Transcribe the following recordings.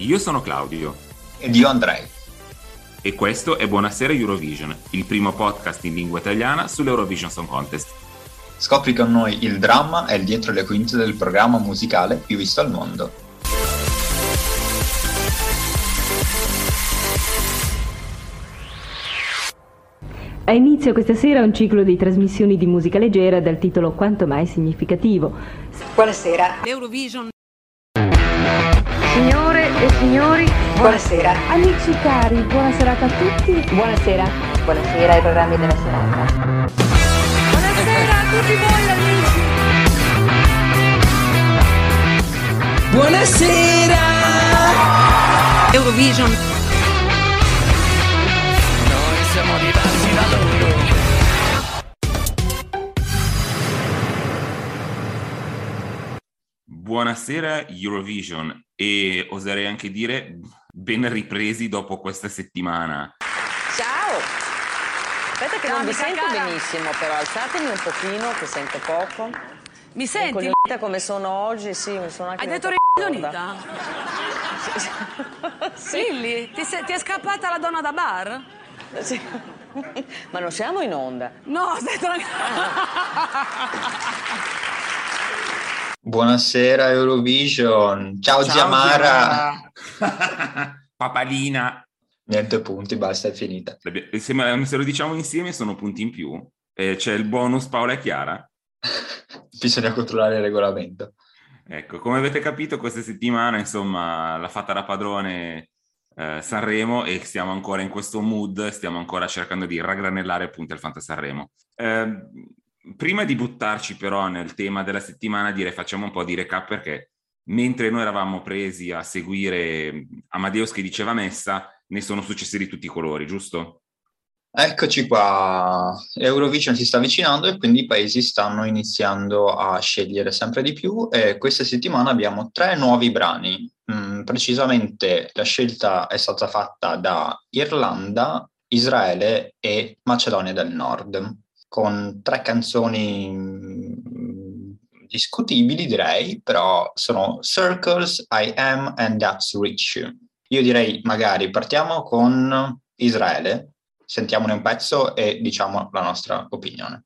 Io sono Claudio. Ed io Andrei. E questo è Buonasera Eurovision, il primo podcast in lingua italiana sull'Eurovision Song Contest. Scopri con noi il dramma e il dietro le quinte del programma musicale più visto al mondo. Ha inizio questa sera un ciclo di trasmissioni di musica leggera dal titolo Quanto mai significativo. Buonasera. Eurovision Signore e signori, buonasera. Amici cari, buona serata a tutti. Buonasera. Buonasera ai programmi della serata. Buonasera a tutti voi amici. Buonasera. Eurovision. Noi siamo diversi da loro. Buonasera Eurovision e oserei anche dire ben ripresi dopo questa settimana. Ciao! Aspetta che Ciao, non vi sento cara. benissimo, però alzatemi un pochino che sento poco. Mi senti? Rincoglionita come sono oggi, sì, mi sono anche Hai detto rincoglionita? sì. Silly, ti, sei, ti, è scappata la donna da bar? Sì. Ma non siamo in onda. No, tranquillo. Buonasera Eurovision. Ciao, Ciao Giamara. Papalina. Niente punti, basta, è finita. Se, lo diciamo insieme sono punti in più. Eh, c'è il bonus Paola e Chiara. Bisogna controllare il regolamento. Ecco, come avete capito questa settimana, insomma, l'ha fatta da padrone eh, Sanremo e stiamo ancora in questo mood, stiamo ancora cercando di raggranellare punti al Fanta Sanremo. Eh, prima di buttarci però nel tema della settimana, direi facciamo un po' di recap perché mentre noi eravamo presi a seguire Amadeus che diceva messa, ne sono successi di tutti i colori, giusto? Eccoci qua, Eurovision si sta avvicinando e quindi i paesi stanno iniziando a scegliere sempre di più e questa settimana abbiamo tre nuovi brani. Mm, precisamente la scelta è stata fatta da Irlanda, Israele e Macedonia del Nord con tre canzoni mm, discutibili direi, però sono Circles, I Am and That's Rich. Io direi magari partiamo con Israele, sentiamone un pezzo e diciamo la nostra opinione.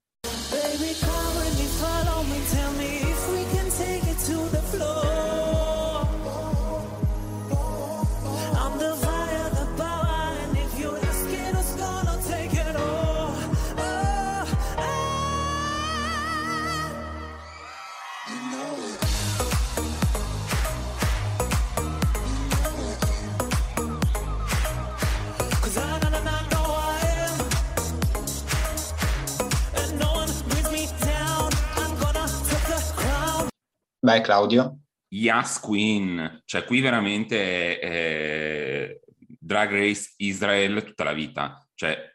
Beh, Claudio. Yas Queen, cioè qui veramente è Drag Race Israel tutta la vita, cioè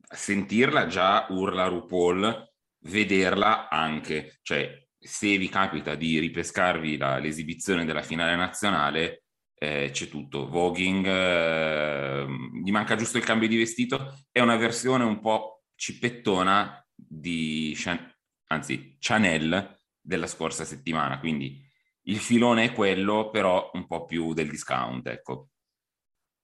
sentirla già urla RuPaul, vederla anche, cioè se vi capita di ripescarvi la, l'esibizione della finale nazionale, eh, c'è tutto, voguing, eh, gli manca giusto il cambio di vestito, è una versione un po' cippettona di, anzi, Chanel della scorsa settimana, quindi il filone è quello, però un po' più del discount, ecco.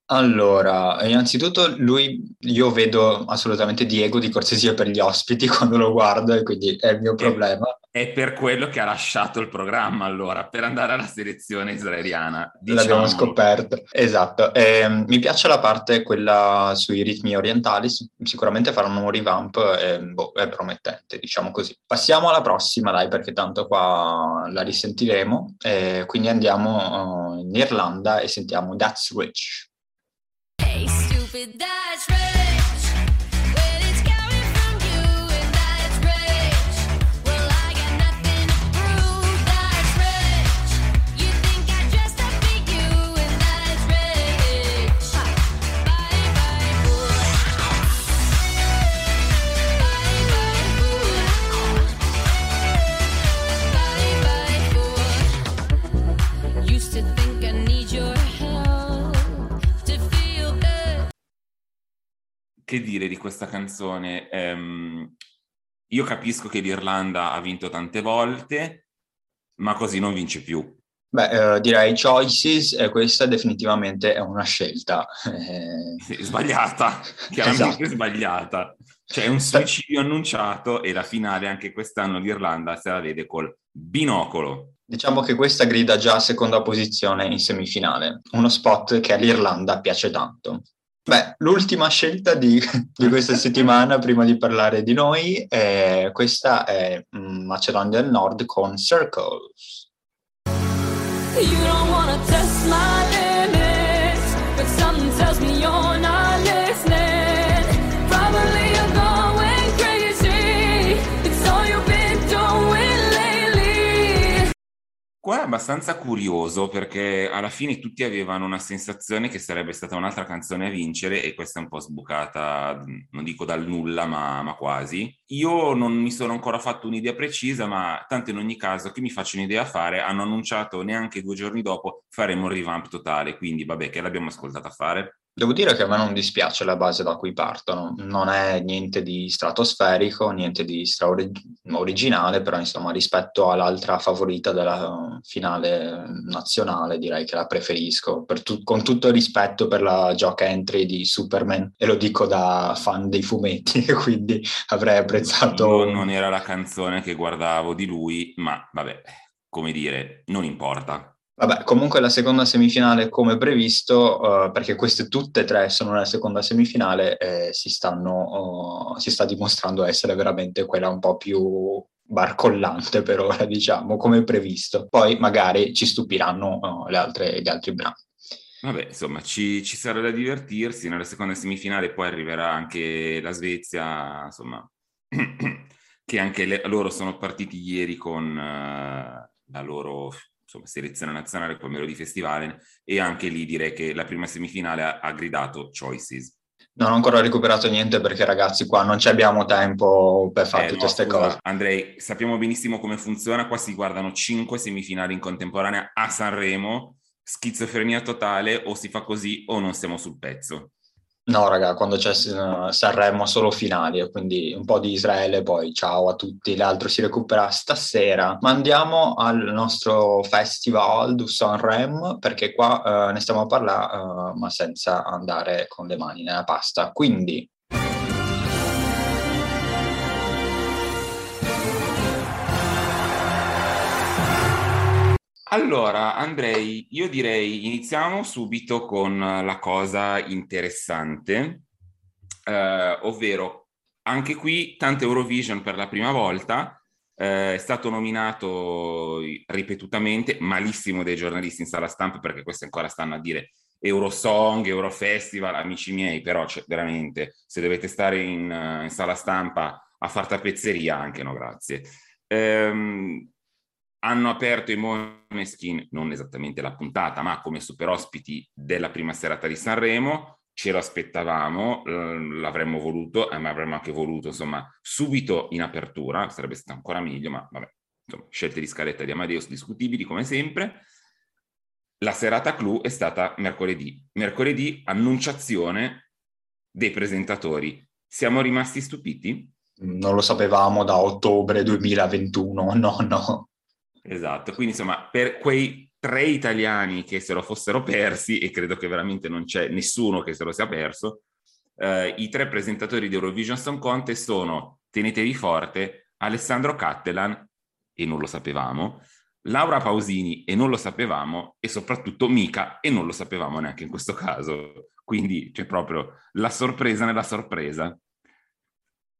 Allora, innanzitutto lui, io vedo assolutamente Diego di cortesia per gli ospiti quando lo guardo e quindi è il mio problema. È per quello che ha lasciato il programma allora, per andare alla selezione israeliana. Diciamolo. L'abbiamo scoperto, esatto. Eh, mi piace la parte, quella sui ritmi orientali, sicuramente faranno un revamp, e, boh, è promettente, diciamo così. Passiamo alla prossima, dai, perché tanto qua la risentiremo. Eh, quindi andiamo uh, in Irlanda e sentiamo That's Rich. Hey, stupid, that's che dire di questa canzone? Um, io capisco che l'Irlanda ha vinto tante volte, ma così non vince più. Beh, eh, direi choices, e questa definitivamente è una scelta. Eh... Sì, sbagliata, chiaramente esatto. sbagliata. C'è un suicidio annunciato e la finale anche quest'anno l'Irlanda se la vede col binocolo. Diciamo che questa grida già seconda posizione in semifinale, uno spot che all'Irlanda piace tanto. Beh, l'ultima scelta di, di questa settimana, prima di parlare di noi, è, questa è mm, Macedonia del Nord con Circles. You don't wanna test my limits, but something tells me you're Qua è abbastanza curioso perché alla fine tutti avevano una sensazione che sarebbe stata un'altra canzone a vincere e questa è un po' sbucata, non dico dal nulla, ma, ma quasi. Io non mi sono ancora fatto un'idea precisa, ma tanto in ogni caso che mi faccio un'idea a fare, hanno annunciato neanche due giorni dopo faremo un revamp totale, quindi vabbè che l'abbiamo ascoltata fare. Devo dire che a me non dispiace la base da cui partono, non è niente di stratosferico, niente di straoriginale, però insomma rispetto all'altra favorita della finale nazionale direi che la preferisco, tu- con tutto il rispetto per la gioca entry di Superman e lo dico da fan dei fumetti, quindi avrei apprezzato... Io non era la canzone che guardavo di lui, ma vabbè, come dire, non importa. Vabbè, comunque la seconda semifinale come previsto, uh, perché queste tutte e tre sono nella seconda semifinale, eh, si, stanno, uh, si sta dimostrando essere veramente quella un po' più barcollante per ora, diciamo, come previsto. Poi magari ci stupiranno uh, le altre, gli altri brani. Vabbè, insomma, ci, ci, sarà da divertirsi. Nella seconda semifinale poi arriverà anche la Svezia, insomma, che anche le, loro sono partiti ieri con la loro insomma, selezione nazionale come Melody Festivale e anche lì direi che la prima semifinale ha, ha gridato Choices. Non ho ancora recuperato niente perché ragazzi qua non abbiamo tempo per fare eh, tutte queste no, cose. Andrei, sappiamo benissimo come funziona, qua si guardano cinque semifinali in contemporanea a Sanremo, schizofrenia totale, o si fa così o non siamo sul pezzo. No, raga, quando c'è Sanremo solo finali, quindi un po' di Israele, poi ciao a tutti, l'altro si recupera stasera. Ma andiamo al nostro festival du Sanremo, perché qua eh, ne stiamo a parlare, eh, ma senza andare con le mani nella pasta. Quindi Allora, Andrei, io direi iniziamo subito con la cosa interessante, eh, ovvero anche qui tante Eurovision per la prima volta, eh, è stato nominato ripetutamente, malissimo dai giornalisti in sala stampa perché questi ancora stanno a dire Eurosong, Eurofestival, amici miei, però cioè, veramente se dovete stare in, in, sala stampa a far tappezzeria anche no, grazie. Ehm, hanno aperto i Moneskin, non esattamente la puntata, ma come super ospiti della prima serata di Sanremo. Ce lo aspettavamo, l'avremmo voluto, eh, ma avremmo anche voluto, insomma, subito in apertura, sarebbe stato ancora meglio, ma vabbè, insomma, scelte di scaletta di Amadeus discutibili come sempre. La serata clou è stata mercoledì. Mercoledì annunciazione dei presentatori. Siamo rimasti stupiti? Non lo sapevamo da ottobre 2021, no, no. Esatto, quindi insomma, per quei tre italiani che se lo fossero persi, e credo che veramente non c'è nessuno che se lo sia perso, eh, i tre presentatori di Eurovision Song Contest sono, tenetevi forte, Alessandro Cattelan, e non lo sapevamo, Laura Pausini, e non lo sapevamo, e soprattutto Mica, e non lo sapevamo neanche in questo caso. Quindi c'è proprio la sorpresa nella sorpresa.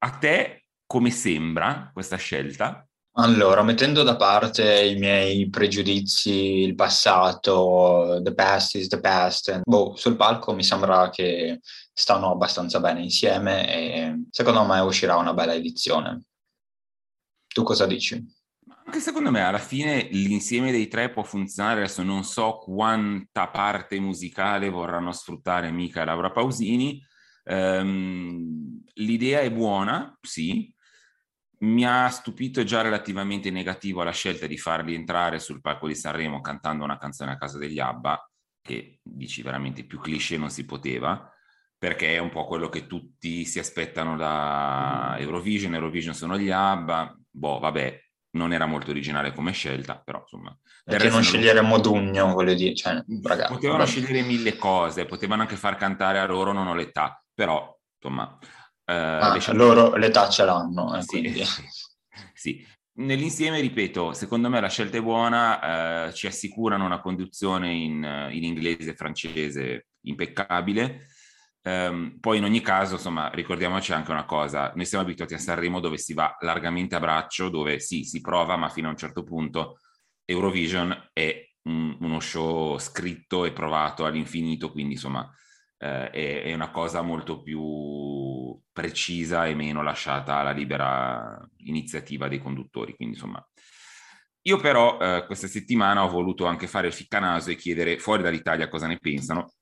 A te come sembra questa scelta? Allora, mettendo da parte i miei pregiudizi, il passato, the past is the past, boh, sul palco mi sembra che stanno abbastanza bene insieme e secondo me uscirà una bella edizione. Tu cosa dici? Anche secondo me alla fine l'insieme dei tre può funzionare, adesso non so quanta parte musicale vorranno sfruttare Mica e Laura Pausini, um, l'idea è buona, sì, mi ha stupito già relativamente negativo la scelta di farli entrare sul palco di Sanremo cantando una canzone a casa degli ABBA, che dici veramente più cliché non si poteva, perché è un po' quello che tutti si aspettano da Eurovision, Eurovision sono gli ABBA, boh, vabbè, non era molto originale come scelta, però insomma... Perché non scegliere Modugno, voglio dire, cioè, ragazzi, Potevano vabbè. scegliere mille cose, potevano anche far cantare a loro non ho l'età, però insomma eh, ah, loro l'età ce l'hanno. Eh, sì, sì. Nell'insieme, ripeto, secondo me la scelta è buona, eh, ci assicurano una conduzione in, in inglese e francese impeccabile. Um, poi in ogni caso, insomma, ricordiamoci anche una cosa, noi siamo abituati a Sanremo dove si va largamente a braccio, dove sì, si prova, ma fino a un certo punto Eurovision è un, uno show scritto e provato all'infinito, quindi insomma eh, è, una cosa molto più precisa e meno lasciata alla libera iniziativa dei conduttori. Quindi insomma, io però eh, questa settimana ho voluto anche fare il ficcanaso e chiedere fuori dall'Italia cosa ne pensano.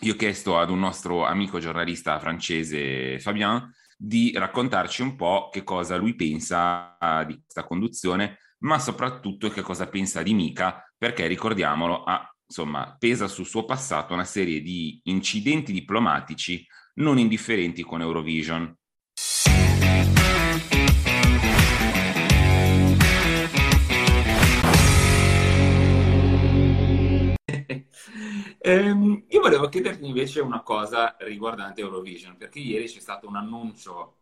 Io ho chiesto ad un nostro amico giornalista francese, Fabien, di raccontarci un po' che cosa lui pensa di questa conduzione, ma soprattutto che cosa pensa di Mika, perché ricordiamolo, ha insomma, pesa sul suo passato una serie di incidenti diplomatici non indifferenti con Eurovision. ehm, io volevo chiederti invece una cosa riguardante Eurovision, perché ieri c'è stato un annuncio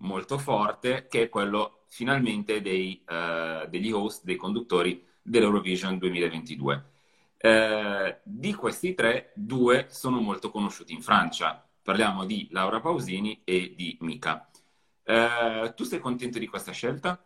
molto forte che è quello finalmente dei, uh, degli host, dei conduttori dell'Eurovision 2022. Eh, di questi tre, due sono molto conosciuti in Francia. Parliamo di Laura Pausini e di Mica. Eh, tu sei contento di questa scelta?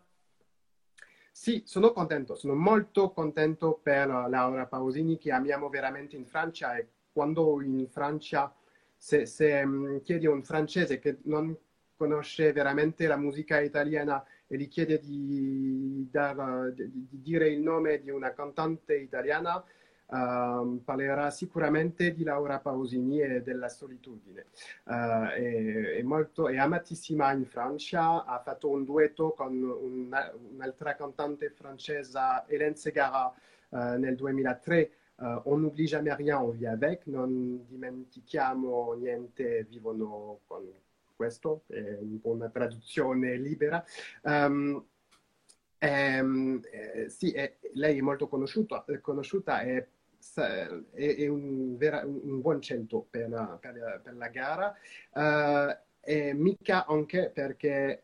Sì, sono contento, sono molto contento per Laura Pausini che amiamo veramente in Francia e quando in Francia, se, se um, chiedi a un francese che non conosce veramente la musica italiana e gli chiede di, dar, di, di dire il nome di una cantante italiana, Uh, parlerà sicuramente di Laura Pausini e della solitudine. Uh, è, è, molto, è, amatissima in Francia, ha fatto un duetto con una, un'altra cantante francese, Hélène Segara, uh, nel 2003. on n'oublie jamais rien, on vit avec, non dimentichiamo niente, vivono con questo, è una traduzione libera. Um, eh, sì, eh, lei è molto conosciuta, conosciuta e è, un, vera, un, buon centro per la, per, per la gara uh, e mica anche perché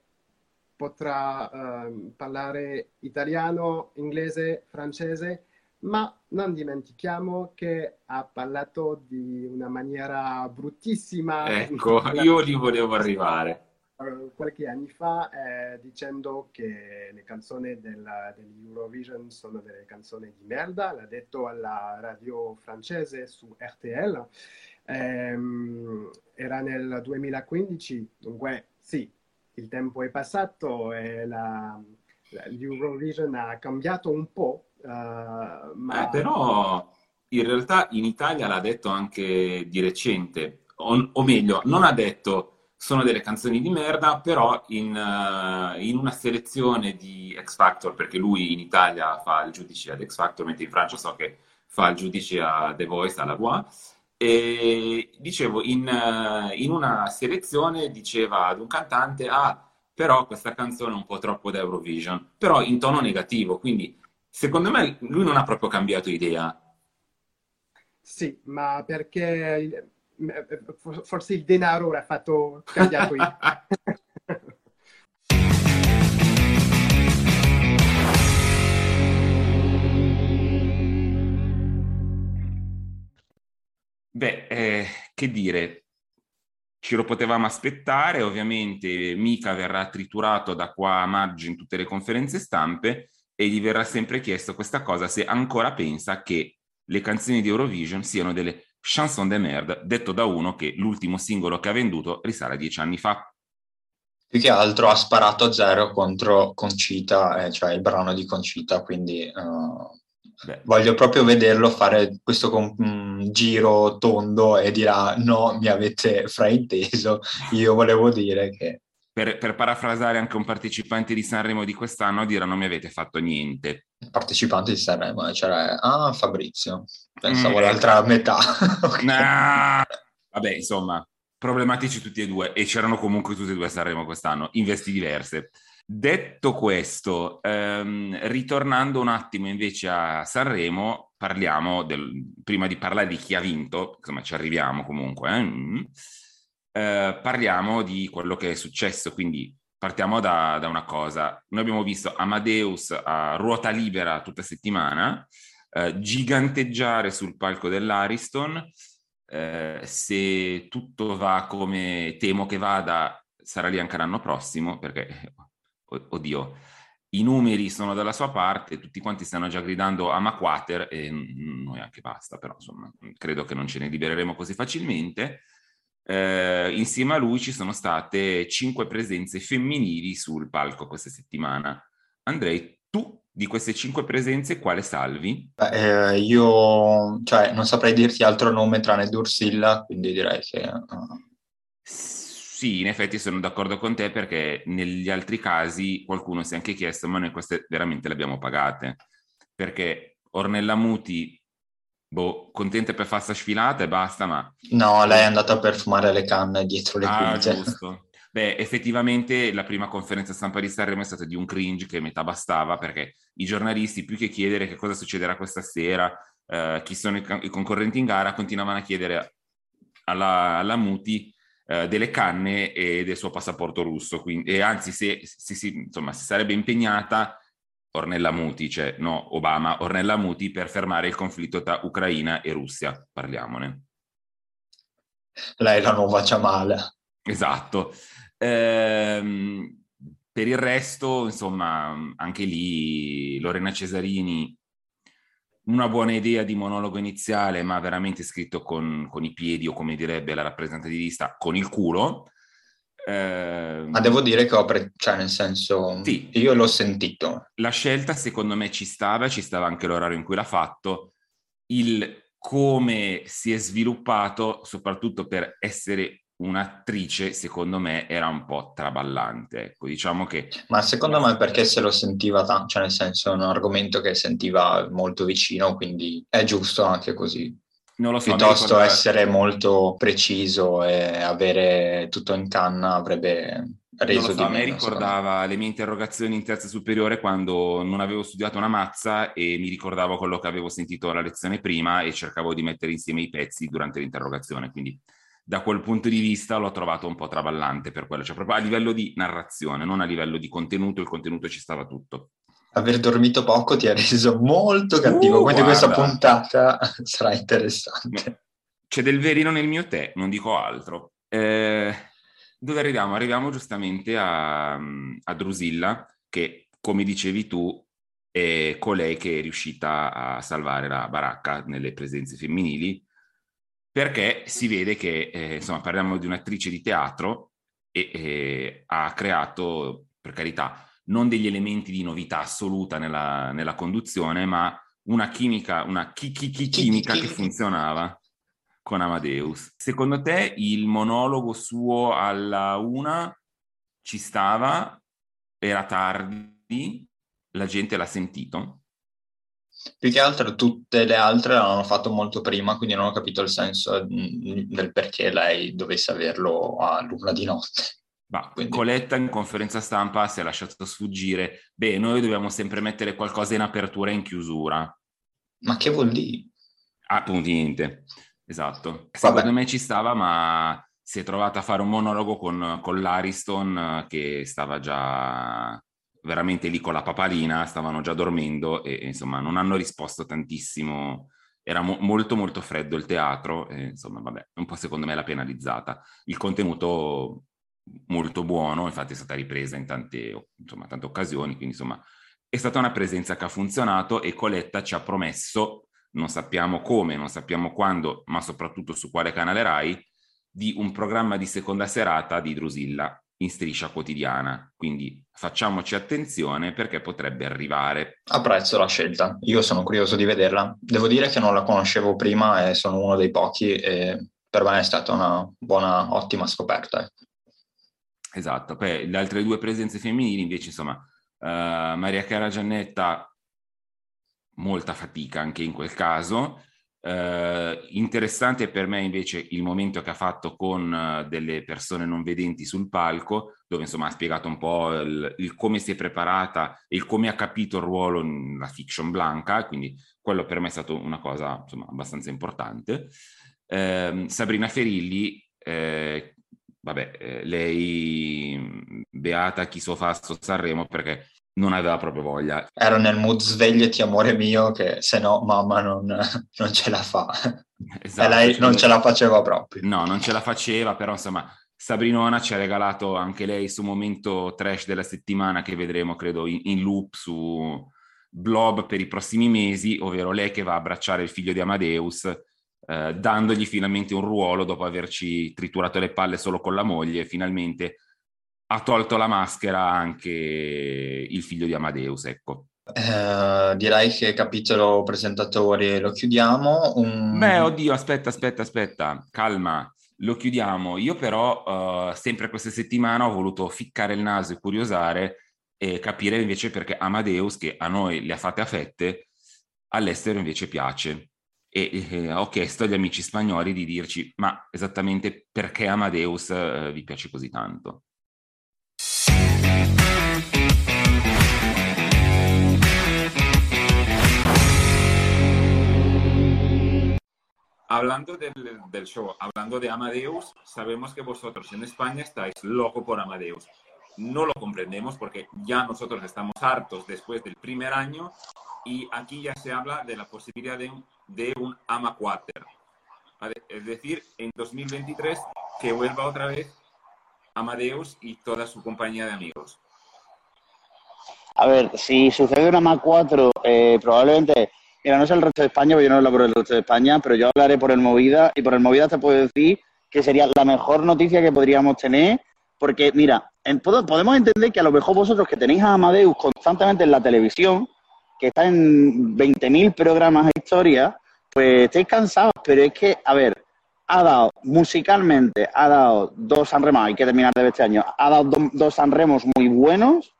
potrà uh, parlare italiano, inglese, francese, ma non dimentichiamo che ha parlato di una maniera bruttissima. Ecco, io li volevo arrivare. Eh, qualche anno fa eh, dicendo che le canzoni della, dell'Eurovision sono delle canzoni di merda, l'ha detto alla radio francese su RTL, ehm, era nel 2015, dunque sì, il tempo è passato e la, l'Eurovision ha cambiato un po', uh, ma... Eh, però in realtà in Italia l'ha detto anche di recente, o, o meglio, non ha detto sono delle canzoni di merda, però in, uh, in, una selezione di X Factor, perché lui in Italia fa il giudice ad X Factor, mentre in Francia so che fa il giudice a The Voice, alla Voix, E dicevo, in, eh, in una selezione diceva ad un cantante, ah, però questa canzone è un po' troppo da Eurovision, però in tono negativo, quindi secondo me lui non ha proprio cambiato idea. Sì, ma perché forse il denaro ha fatto cambiato idea. Beh, eh, che dire, ci lo potevamo aspettare, ovviamente Mica verrà triturato da qua a maggio in tutte le conferenze stampe e gli verrà sempre chiesto questa cosa se ancora pensa che le canzoni di Eurovision siano delle chanson de merde, detto da uno che l'ultimo singolo che ha venduto risale a dieci anni fa. Più che altro ha sparato a zero contro Concita, eh, cioè il brano di Concita, quindi uh, Voglio proprio vederlo fare questo con, um, giro tondo e dirà no, mi avete frainteso, io volevo dire che... Per, per, parafrasare anche un partecipante di Sanremo di quest'anno, dirà non mi avete fatto niente. Partecipante di Sanremo, c'era... Ah, Fabrizio, pensavo mm, l'altra metà. okay. nah, vabbè, insomma, problematici tutti e due e c'erano comunque tutti e due a Sanremo quest'anno, in vesti diverse. Detto questo, ehm, ritornando un attimo invece a Sanremo, parliamo del, prima di parlare di chi ha vinto, insomma ci arriviamo comunque, eh, mm, eh, parliamo di quello che è successo, quindi partiamo da, da, una cosa. Noi abbiamo visto Amadeus a ruota libera tutta settimana, eh, giganteggiare sul palco dell'Ariston, eh, se tutto va come temo che vada, sarà lì anche l'anno prossimo, perché oddio, i numeri sono dalla sua parte, tutti quanti stanno già gridando a Maquater e noi anche basta, però insomma credo che non ce ne libereremo così facilmente. Eh, insieme a lui ci sono state cinque presenze femminili sul palco questa settimana. Andrei, tu di queste cinque presenze quale salvi? Eh, io cioè, non saprei dirti altro nome tranne Dursilla, quindi direi che... Uh sì, in effetti sono d'accordo con te perché negli altri casi qualcuno si è anche chiesto, ma noi queste veramente le abbiamo pagate. Perché Ornella Muti, boh, contenta per fare sta sfilata e basta, ma... No, lei è andata per fumare le canne dietro le ah, giusto. Beh, effettivamente la prima conferenza stampa di Sanremo è stata di un cringe che metà bastava perché i giornalisti, più che chiedere che cosa succederà questa sera, eh, chi sono i, i, concorrenti in gara, continuavano a chiedere alla, alla Muti eh, delle canne e del suo passaporto russo. Quindi, e anzi, se, se, se, insomma, si sarebbe impegnata Ornella Muti, cioè no Obama, Ornella Muti per fermare il conflitto tra Ucraina e Russia, parliamone. Lei la nuova Jamal. Esatto. Ehm, per il resto, insomma, anche lì Lorena Cesarini una buona idea di monologo iniziale, ma veramente scritto con, con i piedi o come direbbe la rappresentante di lista, con il culo. Eh, ma devo dire che ho, pre- cioè nel senso, sì, io l'ho sentito. La scelta secondo me ci stava, ci stava anche l'orario in cui l'ha fatto, il come si è sviluppato, soprattutto per essere un'attrice, secondo me, era un po' traballante. Ecco, diciamo che... Ma secondo me perché se lo sentiva tanto, cioè nel senso è un argomento che sentiva molto vicino, quindi è giusto anche così. Non lo so, Piuttosto essere molto preciso e avere tutto in canna avrebbe reso non lo so, di meno. A me ricordava le mie interrogazioni in terza superiore quando non avevo studiato una mazza e mi ricordavo quello che avevo sentito alla lezione prima e cercavo di mettere insieme i pezzi durante l'interrogazione, quindi da quel punto di vista l'ho trovato un po' traballante per quello, cioè proprio a livello di narrazione, non a livello di contenuto, il contenuto ci stava tutto. Aver dormito poco ti ha reso molto cattivo, uh, quindi guarda. questa puntata sarà interessante. C'è del verino nel mio tè, non dico altro. Eh, dove arriviamo? Arriviamo giustamente a, a Drusilla, che come dicevi tu è colei che è riuscita a salvare la baracca nelle presenze femminili perché si vede che, eh, insomma, parliamo di un'attrice di teatro e, e, ha creato, per carità, non degli elementi di novità assoluta nella, nella conduzione, ma una chimica, una chi, chi, chi chimica che funzionava con Amadeus. Secondo te il monologo suo alla una ci stava, era tardi, la gente l'ha sentito? Più che altro tutte le altre l'hanno fatto molto prima, quindi non ho capito il senso mm, del perché lei dovesse averlo a luna di notte. Ma quindi... Coletta in conferenza stampa si è lasciato sfuggire, beh, noi dobbiamo sempre mettere qualcosa in apertura e in chiusura. Ma che vuol dire? Ah, appunto, niente. Esatto. Secondo Vabbè. me ci stava, ma si è trovata a fare un monologo con, con l'Ariston che stava già veramente lì con la papalina, stavano già dormendo e, insomma non hanno risposto tantissimo. Era mo- molto molto freddo il teatro e insomma vabbè, un po' secondo me la penalizzata. Il contenuto molto buono, infatti è stata ripresa in tante, insomma, tante occasioni, quindi insomma è stata una presenza che ha funzionato e Coletta ci ha promesso, non sappiamo come, non sappiamo quando, ma soprattutto su quale canale Rai, di un programma di seconda serata di Drusilla in striscia quotidiana. Quindi facciamoci attenzione perché potrebbe arrivare. Apprezzo la scelta, io sono curioso di vederla. Devo dire che non la conoscevo prima e sono uno dei pochi e per me è stata una buona, ottima scoperta. Esatto, poi le altre due presenze femminili invece insomma uh, Maria Chiara Giannetta molta fatica anche in quel caso Uh, interessante per me invece il momento che ha fatto con uh, delle persone non vedenti sul palco, dove insomma ha spiegato un po' il, il, come si è preparata e il come ha capito il ruolo nella fiction blanca, quindi quello per me è stata una cosa insomma abbastanza importante. Uh, Sabrina Ferilli, eh, vabbè, eh, lei beata chi so fa sto Sanremo perché non aveva proprio voglia. Era nel mood svegliati amore mio che se no mamma non, non ce la fa. Esatto, e lei non ce la faceva proprio. No, non ce la faceva, però insomma Sabrinona ci ha regalato anche lei su momento trash della settimana che vedremo credo in, in loop su Blob per i prossimi mesi, ovvero lei che va a abbracciare il figlio di Amadeus eh, dandogli finalmente un ruolo dopo averci triturato le palle solo con la moglie, finalmente ha tolto la maschera anche il figlio di Amadeus, ecco. Eh, direi che capitolo presentatori lo chiudiamo. Un... Beh, oddio, aspetta, aspetta, aspetta, calma, lo chiudiamo. Io però, uh, sempre questa settimana, ho voluto ficcare il naso e curiosare e capire invece perché Amadeus, che a noi le ha fatte a fette, all'estero invece piace. E eh, ho chiesto agli amici spagnoli di dirci, ma esattamente perché Amadeus eh, vi piace così tanto? Hablando del, del, show, hablando de Amadeus, sabemos que vosotros en España estáis loco por Amadeus. No lo comprendemos porque ya nosotros estamos hartos después del primer año y aquí ya se habla de la posibilidad de de un Amaquater. Es decir, en 2023 que vuelva otra vez Amadeus y toda su compañía de amigos. A ver, si sucede un AMA 4, eh, probablemente Mira, no sé el resto de España, porque yo no hablo por el resto de España, pero yo hablaré por el Movida y por el Movida te puedo decir que sería la mejor noticia que podríamos tener, porque mira, en, podemos entender que a lo mejor vosotros que tenéis a Amadeus constantemente en la televisión, que está en 20.000 programas de historia, pues estáis cansados, pero es que, a ver, ha dado musicalmente, ha dado dos Sanremos, hay que terminar de este año, ha dado dos Sanremos muy buenos,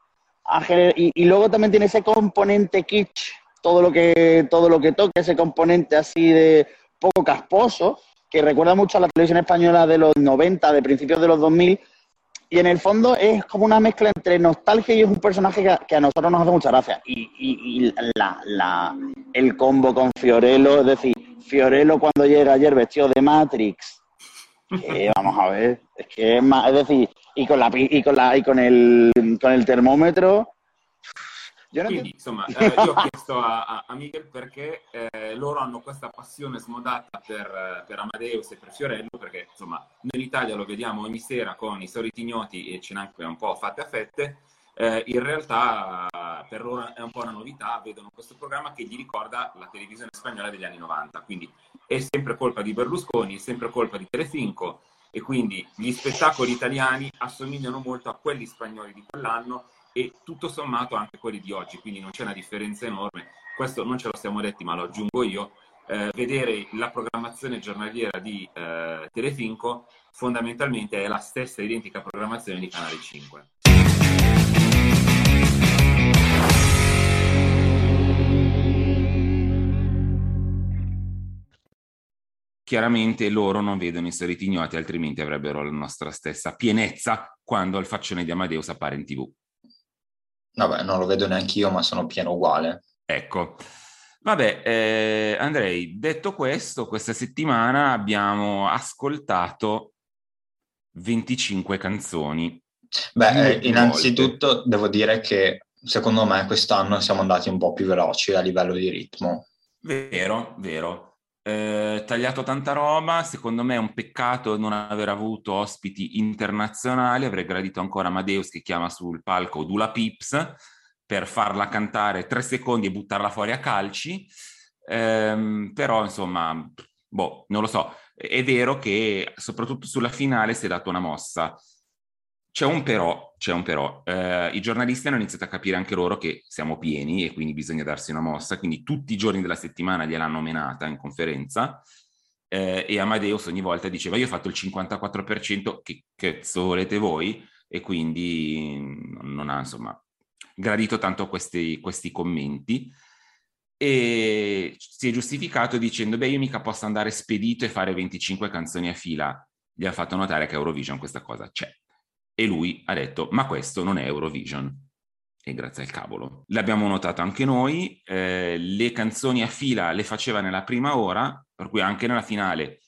y, y luego también tiene ese componente kitsch todo lo que todo lo que toque ese componente así de poco casposo que recuerda mucho a la televisión española de los 90, de principios de los 2000 y en el fondo es como una mezcla entre nostalgia y es un personaje que, a nosotros nos hace mucha gracia. Y, y, la, la, el combo con Fiorello, es decir, Fiorello cuando llega ayer vestido de Matrix que vamos a ver, es que es más, es decir, y con la y con la y con el con el termómetro Quindi insomma, eh, io ho chiesto a, a, a Miguel perché eh, loro hanno questa passione smodata per, per, Amadeus e per Fiorello, perché insomma, noi in Italia lo vediamo ogni sera con i soliti ignoti e ce n'è anche un po' fatte a fette. Eh, in realtà per loro è un po' una novità, vedono questo programma che gli ricorda la televisione spagnola degli anni 90, quindi è sempre colpa di Berlusconi, è sempre colpa di Telecinco e quindi gli spettacoli italiani assomigliano molto a quelli spagnoli di quell'anno e tutto sommato anche quelli di oggi, quindi non c'è una differenza enorme. Questo non ce lo siamo detti, ma lo aggiungo io. Eh, vedere la programmazione giornaliera di eh, Telefinco fondamentalmente è la stessa identica programmazione di Canale 5. Chiaramente loro non vedono i soliti ignoti, altrimenti avrebbero la nostra stessa pienezza quando il faccione di Amadeus appare in tv. Vabbè, non lo vedo neanche io, ma sono pieno uguale. Ecco. Vabbè, eh, Andrei, detto questo, questa settimana abbiamo ascoltato 25 canzoni. Beh, eh, innanzitutto volte. devo dire che secondo me quest'anno siamo andati un po' più veloci a livello di ritmo. Vero, vero. Eh, tagliato tanta roba, secondo me è un peccato non aver avuto ospiti internazionali, avrei gradito ancora Amadeus che chiama sul palco Dula Pips per farla cantare tre secondi e buttarla fuori a calci, eh, però insomma, boh, non lo so, è vero che soprattutto sulla finale si è data una mossa. C'è un però, c'è un però. Eh, I giornalisti hanno iniziato a capire anche loro che siamo pieni e quindi bisogna darsi una mossa, quindi tutti i giorni della settimana gliel'hanno menata in conferenza eh, e Amadeus ogni volta diceva io ho fatto il 54%, che cazzo volete voi? E quindi non ha insomma gradito tanto questi, questi commenti e si è giustificato dicendo beh io mica posso andare spedito e fare 25 canzoni a fila. Gli ha fatto notare che Eurovision questa cosa c'è e lui ha detto ma questo non è Eurovision. E grazie al cavolo. L'abbiamo notato anche noi, eh, le canzoni a fila le faceva nella prima ora, per cui anche nella finale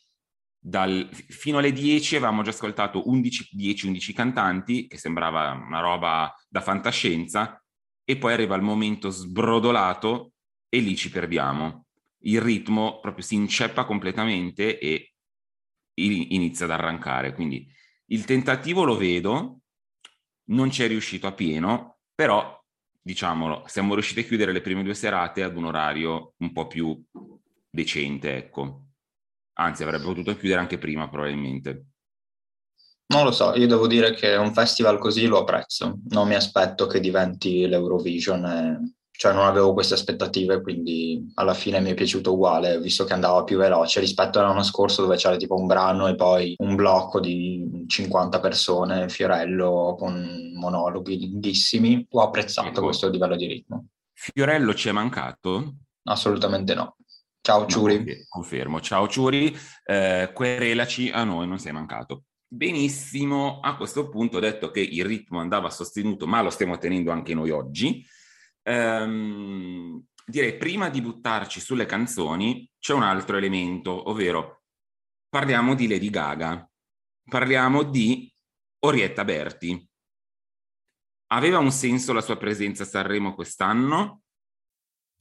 dal, fino alle 10 avevamo già ascoltato 10-11 cantanti, che sembrava una roba da fantascienza, e poi arriva il momento sbrodolato e lì ci perdiamo. Il ritmo proprio si inceppa completamente e inizia ad arrancare. Quindi il tentativo lo vedo, non ci è riuscito a pieno, però diciamolo, siamo riusciti a chiudere le prime due serate ad un orario un po' più decente, ecco. Anzi, avrebbe potuto chiudere anche prima, probabilmente. Non lo so, io devo dire che un festival così lo apprezzo. Non mi aspetto che diventi l'Eurovision e cioè non avevo queste aspettative, quindi alla fine mi è piaciuto uguale, visto che andava più veloce rispetto all'anno scorso dove c'era tipo un brano e poi un blocco di 50 persone, Fiorello con monologhi lunghissimi. Ho apprezzato ecco. questo livello di ritmo. Fiorello ci è mancato? Assolutamente no. Ciao Ciuri. No, confermo, ciao Ciuri, eh, querelaci, a noi non sei mancato. Benissimo, a questo punto ho detto che il ritmo andava sostenuto, ma lo stiamo tenendo anche noi oggi ehm, direi prima di buttarci sulle canzoni c'è un altro elemento, ovvero parliamo di Lady Gaga, parliamo di Orietta Berti. Aveva un senso la sua presenza a Sanremo quest'anno?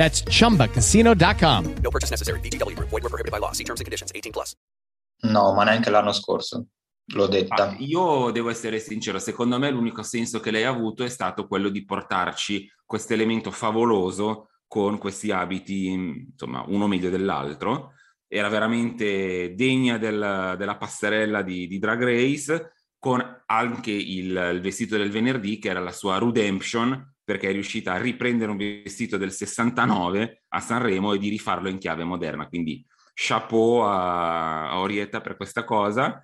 That's chumbacasino.com. No purchase necessary. BGW. Void were prohibited by law. See terms and conditions 18 plus. No, ma neanche l'anno scorso. L'ho detta. Ah, io devo essere sincero, secondo me l'unico senso che lei ha avuto è stato quello di portarci questo elemento favoloso con questi abiti, insomma, uno meglio dell'altro. Era veramente degna del, della passerella di, di, Drag Race, con anche il, il vestito del venerdì, che era la sua redemption, perché è riuscita a riprendere un vestito del 69 a Sanremo e di rifarlo in chiave moderna. Quindi chapeau a, a Orietta per questa cosa.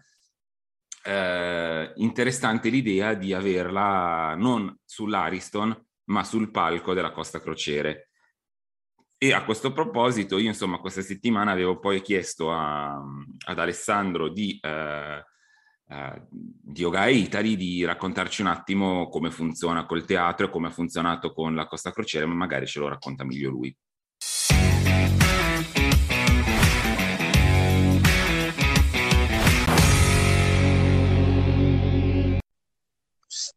eh, interessante l'idea di averla non sull'Ariston, ma sul palco della Costa Crociere. E a questo proposito, io insomma questa settimana avevo poi chiesto a, ad Alessandro di, eh, eh, di Yoga Italy di raccontarci un attimo come funziona col teatro e come ha funzionato con la Costa Crociere, ma magari ce lo racconta meglio lui.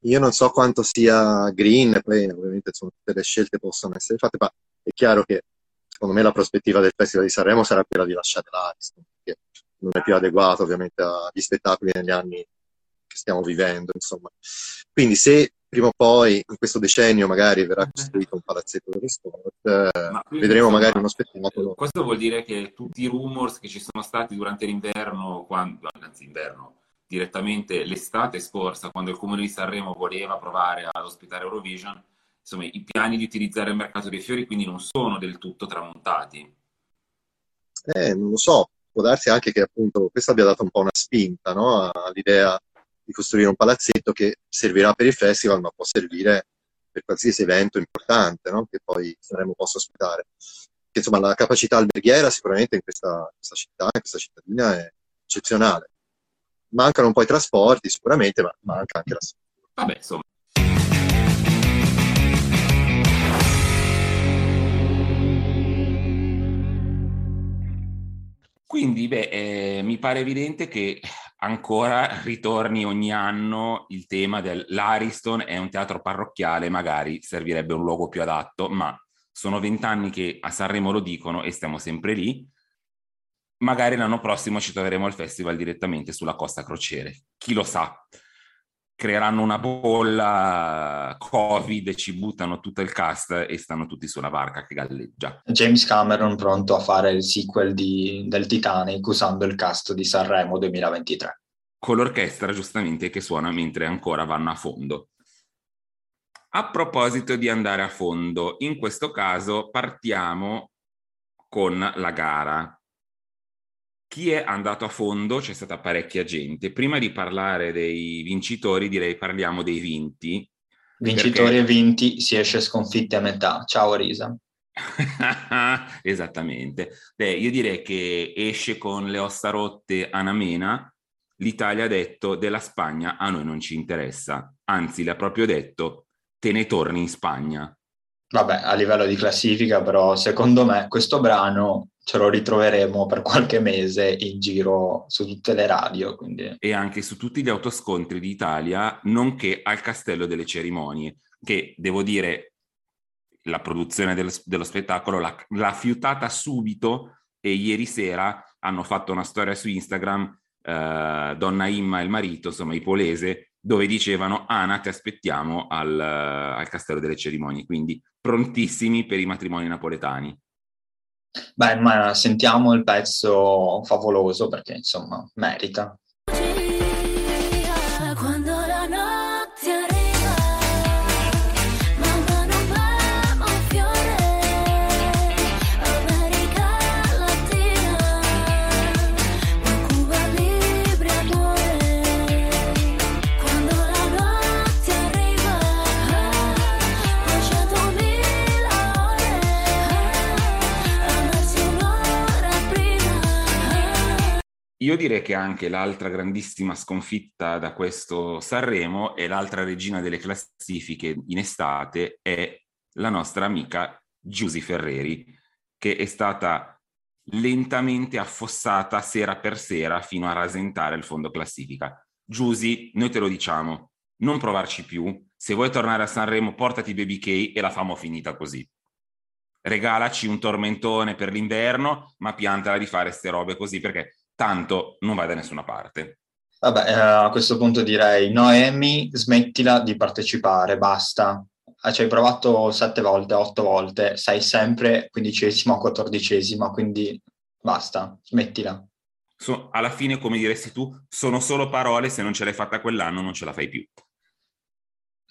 Io non so quanto sia green, poi ovviamente insomma, tutte le scelte possono essere fatte, ma è chiaro che secondo me la prospettiva del Festival di Sanremo sarà quella di lasciare l'Ariston, perché non è più adeguato ovviamente agli spettacoli negli anni che stiamo vivendo, insomma. Quindi se prima o poi in questo decennio magari verrà costruito un palazzetto dello sport, quindi, vedremo insomma, magari uno spettacolo. Questo vuol dire che tutti i rumors che ci sono stati durante l'inverno, quando, anzi inverno, direttamente l'estate scorsa, quando il comune di Sanremo voleva provare ad ospitare Eurovision, insomma, i piani di utilizzare il mercato dei fiori quindi non sono del tutto tramontati. Eh, non lo so, può darsi anche che appunto questo abbia dato un po' una spinta no? all'idea di costruire un palazzetto che servirà per il festival, ma può servire per qualsiasi evento importante no? che poi Sanremo possa ospitare. Che, insomma, la capacità alberghiera sicuramente in questa, questa città, in questa cittadina è eccezionale mancano un po' i trasporti sicuramente, ma manca anche la. Vabbè, insomma. Quindi, beh, eh, mi pare evidente che ancora ritorni ogni anno il tema dell'Ariston è un teatro parrocchiale, magari servirebbe un luogo più adatto, ma sono vent'anni che a Sanremo lo dicono e stiamo sempre lì magari l'anno prossimo ci troveremo al festival direttamente sulla Costa Crociere. Chi lo sa? Creeranno una bolla Covid e ci buttano tutto il cast e stanno tutti sulla barca che galleggia. James Cameron pronto a fare il sequel di, del Titanic usando il cast di Sanremo 2023. Con l'orchestra, giustamente, che suona mentre ancora vanno a fondo. A proposito di andare a fondo, in questo caso partiamo con la gara chi è andato a fondo? C'è stata parecchia gente. Prima di parlare dei vincitori, direi parliamo dei vinti. Vincitori perché... e vinti si esce sconfitti a metà. Ciao Risa. Esattamente. Beh, io direi che esce con le ossa rotte a Namena. L'Italia ha detto della Spagna a noi non ci interessa. Anzi, le ha proprio detto te ne torni in Spagna. Vabbè, a livello di classifica, però, secondo me questo brano ce lo ritroveremo per qualche mese in giro su tutte le radio. Quindi. E anche su tutti gli autoscontri d'Italia, nonché al Castello delle Cerimonie, che devo dire, la produzione dello, dello spettacolo l'ha, l'ha, fiutata subito e ieri sera hanno fatto una storia su Instagram, eh, Donna Imma e il marito, insomma i Polese, dove dicevano Ana ti aspettiamo al, al Castello delle Cerimonie, quindi prontissimi per i matrimoni napoletani. Beh, ma sentiamo il pezzo favoloso perché insomma merita. Io direi che anche l'altra grandissima sconfitta da questo Sanremo e l'altra regina delle classifiche in estate è la nostra amica Giusy Ferreri, che è stata lentamente affossata sera per sera fino a rasentare il fondo classifica. Giusy, noi te lo diciamo, non provarci più, se vuoi tornare a Sanremo portati Baby K e la famo finita così. Regalaci un tormentone per l'inverno, ma piantala di fare ste robe così perché tanto non vai da nessuna parte. Vabbè, eh, a questo punto direi Noemi, smettila di partecipare, basta. Ah, ci hai provato sette volte, otto volte, sei sempre quindicesima o quattordicesima, quindi basta, smettila. So, alla fine, come diresti tu, sono solo parole, se non ce l'hai fatta quell'anno non ce la fai più.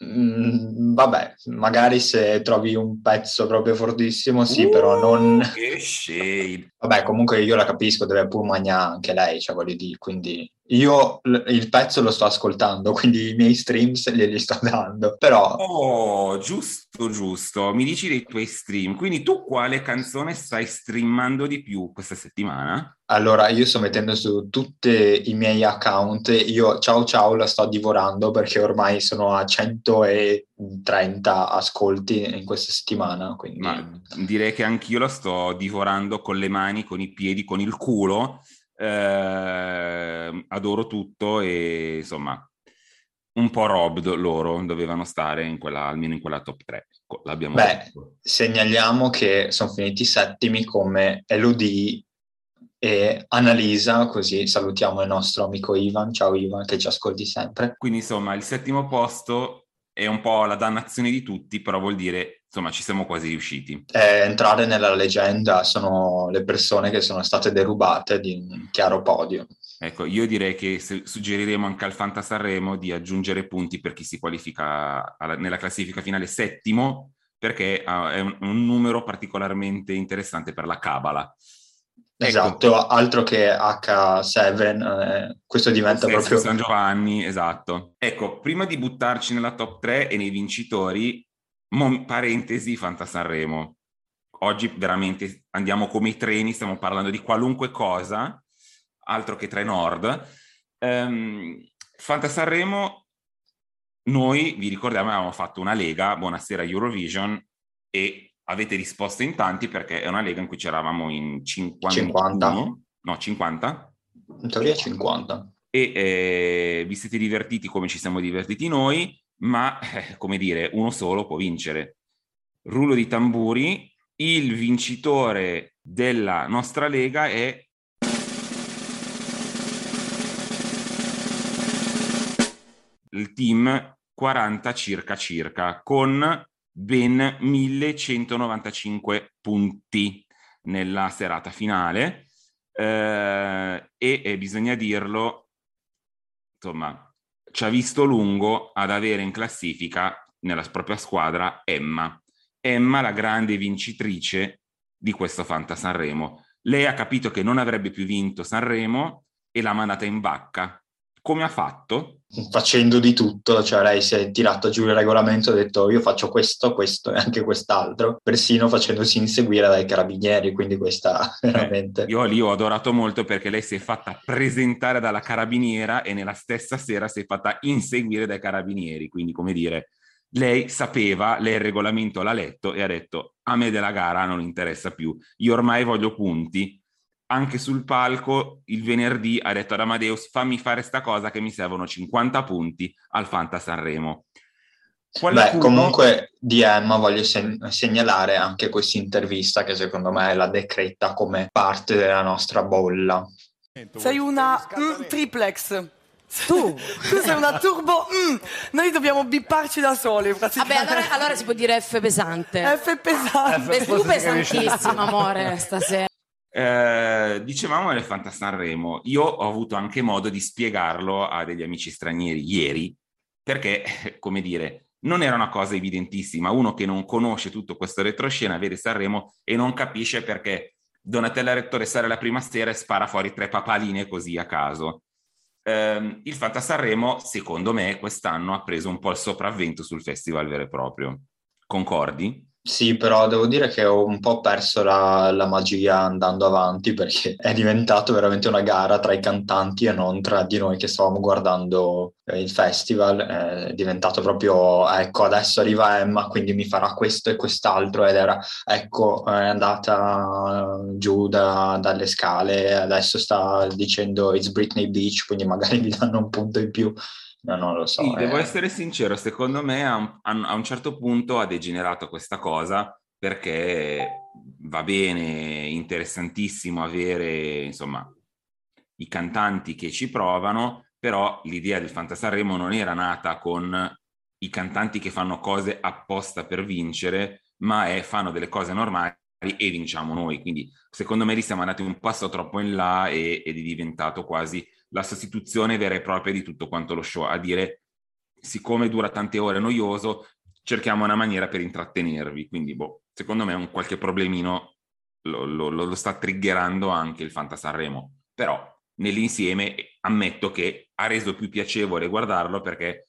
Mm, vabbè, magari se trovi un pezzo proprio fortissimo, sì, uh, però non... Che shade! Vabbè, comunque io la capisco, deve pur mangiare anche lei, cioè voglio dire, quindi Io il pezzo lo sto ascoltando, quindi i miei streams glieli sto dando, però... Oh, giusto, giusto. Mi dici dei tuoi stream. Quindi tu quale canzone stai streamando di più questa settimana? Allora, io sto mettendo su tutti i miei account, io ciao ciao la sto divorando perché ormai sono a 130 ascolti in questa settimana. Quindi... Ma direi che anch'io la sto divorando con le mani, con i piedi, con il culo eh, adoro tutto e insomma un po' robbed loro dovevano stare in quella, almeno in quella top 3. L'abbiamo Beh, detto. segnaliamo che sono finiti settimi come Elodie e Annalisa, così salutiamo il nostro amico Ivan. Ciao Ivan, che ci ascolti sempre. Quindi insomma il settimo posto è un po' la dannazione di tutti, però vuol dire, insomma, ci siamo quasi riusciti. Eh, entrare nella leggenda sono le persone che sono state derubate di un chiaro podio. Ecco, io direi che suggeriremo anche al Fanta Sanremo di aggiungere punti per chi si qualifica alla, nella classifica finale settimo, perché uh, è un, un numero particolarmente interessante per la Cabala. Ecco. Esatto, altro che H7, eh, questo diventa proprio... San Giovanni, esatto. Ecco, prima di buttarci nella top 3 e nei vincitori, mon- parentesi Fanta Sanremo. Oggi veramente andiamo come i treni, stiamo parlando di qualunque cosa, altro che tre nord. Um, Fanta Sanremo, noi vi ricordiamo avevamo fatto una lega, Buonasera Eurovision, e avete risposto in tanti perché è una lega in cui c'eravamo in 50. 50. No, 50? In teoria 50. E eh, vi siete divertiti come ci siamo divertiti noi, ma eh, come dire, uno solo può vincere. Rullo di tamburi, il vincitore della nostra lega è il team 40 circa circa con ben 1195 punti nella serata finale eh, e, e bisogna dirlo, insomma, ci ha visto lungo ad avere in classifica nella propria squadra Emma. Emma, la grande vincitrice di questo Fanta Sanremo. Lei ha capito che non avrebbe più vinto Sanremo e l'ha mandata in vacca come ha fatto? Facendo di tutto, cioè lei si è tirata giù il regolamento e ha detto io faccio questo, questo e anche quest'altro, persino facendosi inseguire dai carabinieri, quindi questa eh, veramente... io lì ho adorato molto perché lei si è fatta presentare dalla carabiniera e nella stessa sera si è fatta inseguire dai carabinieri, quindi come dire, lei sapeva, lei il regolamento l'ha letto e ha detto a me della gara non interessa più, io ormai voglio punti, anche sul palco il venerdì ha detto ad Amadeus fammi fare sta cosa che mi servono 50 punti al Fanta Sanremo. Qualcuno... Beh, comunque di Emma voglio sen- segnalare anche questa intervista che secondo me la decreta come parte della nostra bolla. Sei una mm, triplex. Tu? tu sei una turbo. Mm. Noi dobbiamo bipparci da soli. Vabbè, allora, allora, si può dire F pesante. F pesante. F, tu pesantissimo, amore, stasera. Eh, dicevamo Elefanta Sanremo, io ho avuto anche modo di spiegarlo a degli amici stranieri ieri, perché, come dire, non era una cosa evidentissima. Uno che non conosce tutto questo retroscena vede Sanremo e non capisce perché Donatella Rettore sale la prima sera e spara fuori tre papaline così a caso. Eh, il Fanta Sanremo, secondo me, quest'anno ha preso un po' il sopravvento sul festival vero e proprio. Concordi? Sì, però devo dire che ho un po' perso la, la, magia andando avanti perché è diventato veramente una gara tra i cantanti e non tra di noi che stavamo guardando eh, il festival. È diventato proprio, ecco, adesso arriva Emma, quindi mi farà questo e quest'altro ed era, ecco, è andata giù da, dalle scale, adesso sta dicendo It's Britney Beach, quindi magari mi danno un punto in più. No, non lo so. Sì, eh. devo essere sincero, secondo me a un, a un certo punto ha degenerato questa cosa perché va bene, interessantissimo avere, insomma, i cantanti che ci provano, però l'idea del Fantasarremo non era nata con i cantanti che fanno cose apposta per vincere, ma è, fanno delle cose normali e vinciamo noi. Quindi secondo me li siamo andati un passo troppo in là e, ed è diventato quasi la sostituzione vera e propria di tutto quanto lo show, a dire siccome dura tante ore noioso, cerchiamo una maniera per intrattenervi. Quindi, boh, secondo me un qualche problemino lo, lo, lo sta triggerando anche il Fanta Sanremo. Però nell'insieme ammetto che ha reso più piacevole guardarlo perché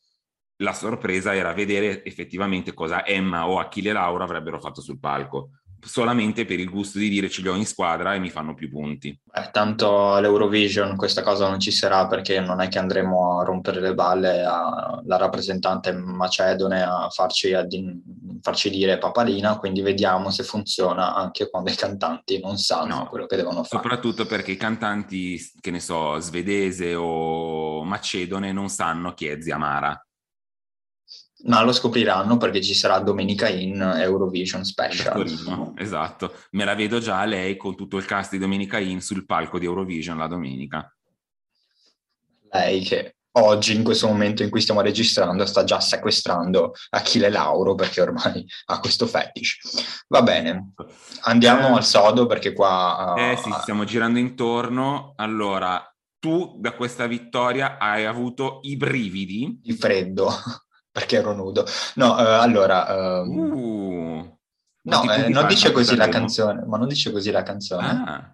la sorpresa era vedere effettivamente cosa Emma o Achille Laura avrebbero fatto sul palco solamente per il gusto di dire ce li ho in squadra e mi fanno più punti. Eh, tanto all'Eurovision questa cosa non ci sarà perché non è che andremo a rompere le balle alla rappresentante macedone a farci, a di, farci, dire papalina, quindi vediamo se funziona anche quando i cantanti non sanno no, quello che devono fare. Soprattutto perché i cantanti, che ne so, svedese o macedone non sanno chi è Zia Mara ma lo scopriranno perché ci sarà domenica in Eurovision Special. Torino, esatto, me la vedo già lei con tutto il cast di Domenica In sul palco di Eurovision la domenica. Lei che oggi, in questo momento in cui stiamo registrando, sta già sequestrando Achille Lauro perché ormai ha questo fetish. Va bene, andiamo eh, al sodo perché qua... Uh, eh sì, stiamo girando intorno. Allora, tu da questa vittoria hai avuto i brividi? Di freddo perché ero nudo. No, uh, allora... Um... Uh, no, eh, non dice così la canzone, ma non dice così la canzone. Ah.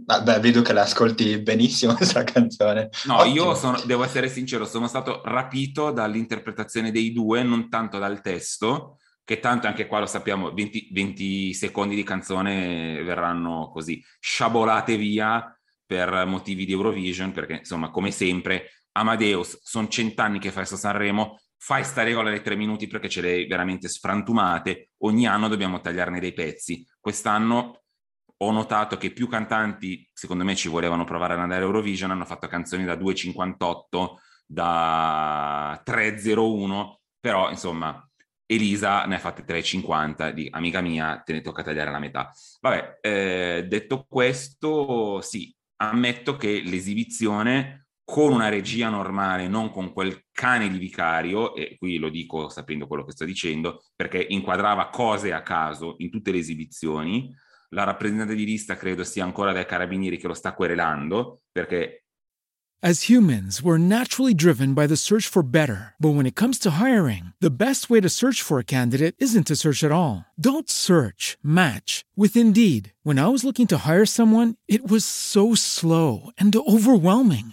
Vabbè, vedo che l'ascolti benissimo questa canzone. No, Ottimo. io sono, devo essere sincero, sono stato rapito dall'interpretazione dei due, non tanto dal testo, che tanto anche qua lo sappiamo, 20, 20 secondi di canzone verranno così sciabolate via per motivi di Eurovision, perché insomma, come sempre, Amadeus, sono cent'anni che fa questo Sanremo, fai sta regola dei tre minuti perché ce le hai veramente sfrantumate, ogni anno dobbiamo tagliarne dei pezzi. Quest'anno ho notato che più cantanti, secondo me, ci volevano provare ad andare a Eurovision, hanno fatto canzoni da 2,58, da 3,01, però insomma Elisa ne ha fatte 3,50, di amica mia, te ne tocca tagliare la metà. Vabbè, eh, detto questo, sì, ammetto che l'esibizione con una regia normale, non con quel cane di vicario, e qui lo dico sapendo quello che sto dicendo, perché inquadrava cose a caso in tutte le esibizioni. La rappresentante di lista credo sia ancora dai carabinieri che lo sta querelando, perché As humans, we're naturally driven by the search for better. But when it comes to hiring, the best way to search for a candidate isn't to search at all. Don't search, match with Indeed. When I was looking to hire someone, it was so slow and overwhelming.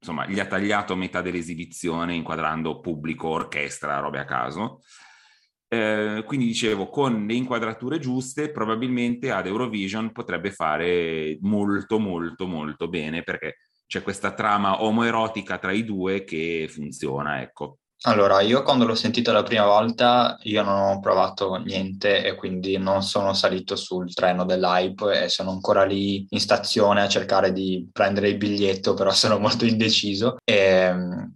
Insomma, gli ha tagliato metà dell'esibizione inquadrando pubblico, orchestra, robe a caso. Eh, quindi dicevo, con le inquadrature giuste, probabilmente ad Eurovision potrebbe fare molto, molto, molto bene perché c'è questa trama omoerotica tra i due che funziona, ecco. Allora, io quando l'ho sentito la prima volta, io non ho provato niente e quindi non sono salito sul treno dell'hype e sono ancora lì in stazione a cercare di prendere il biglietto, però sono molto indeciso. E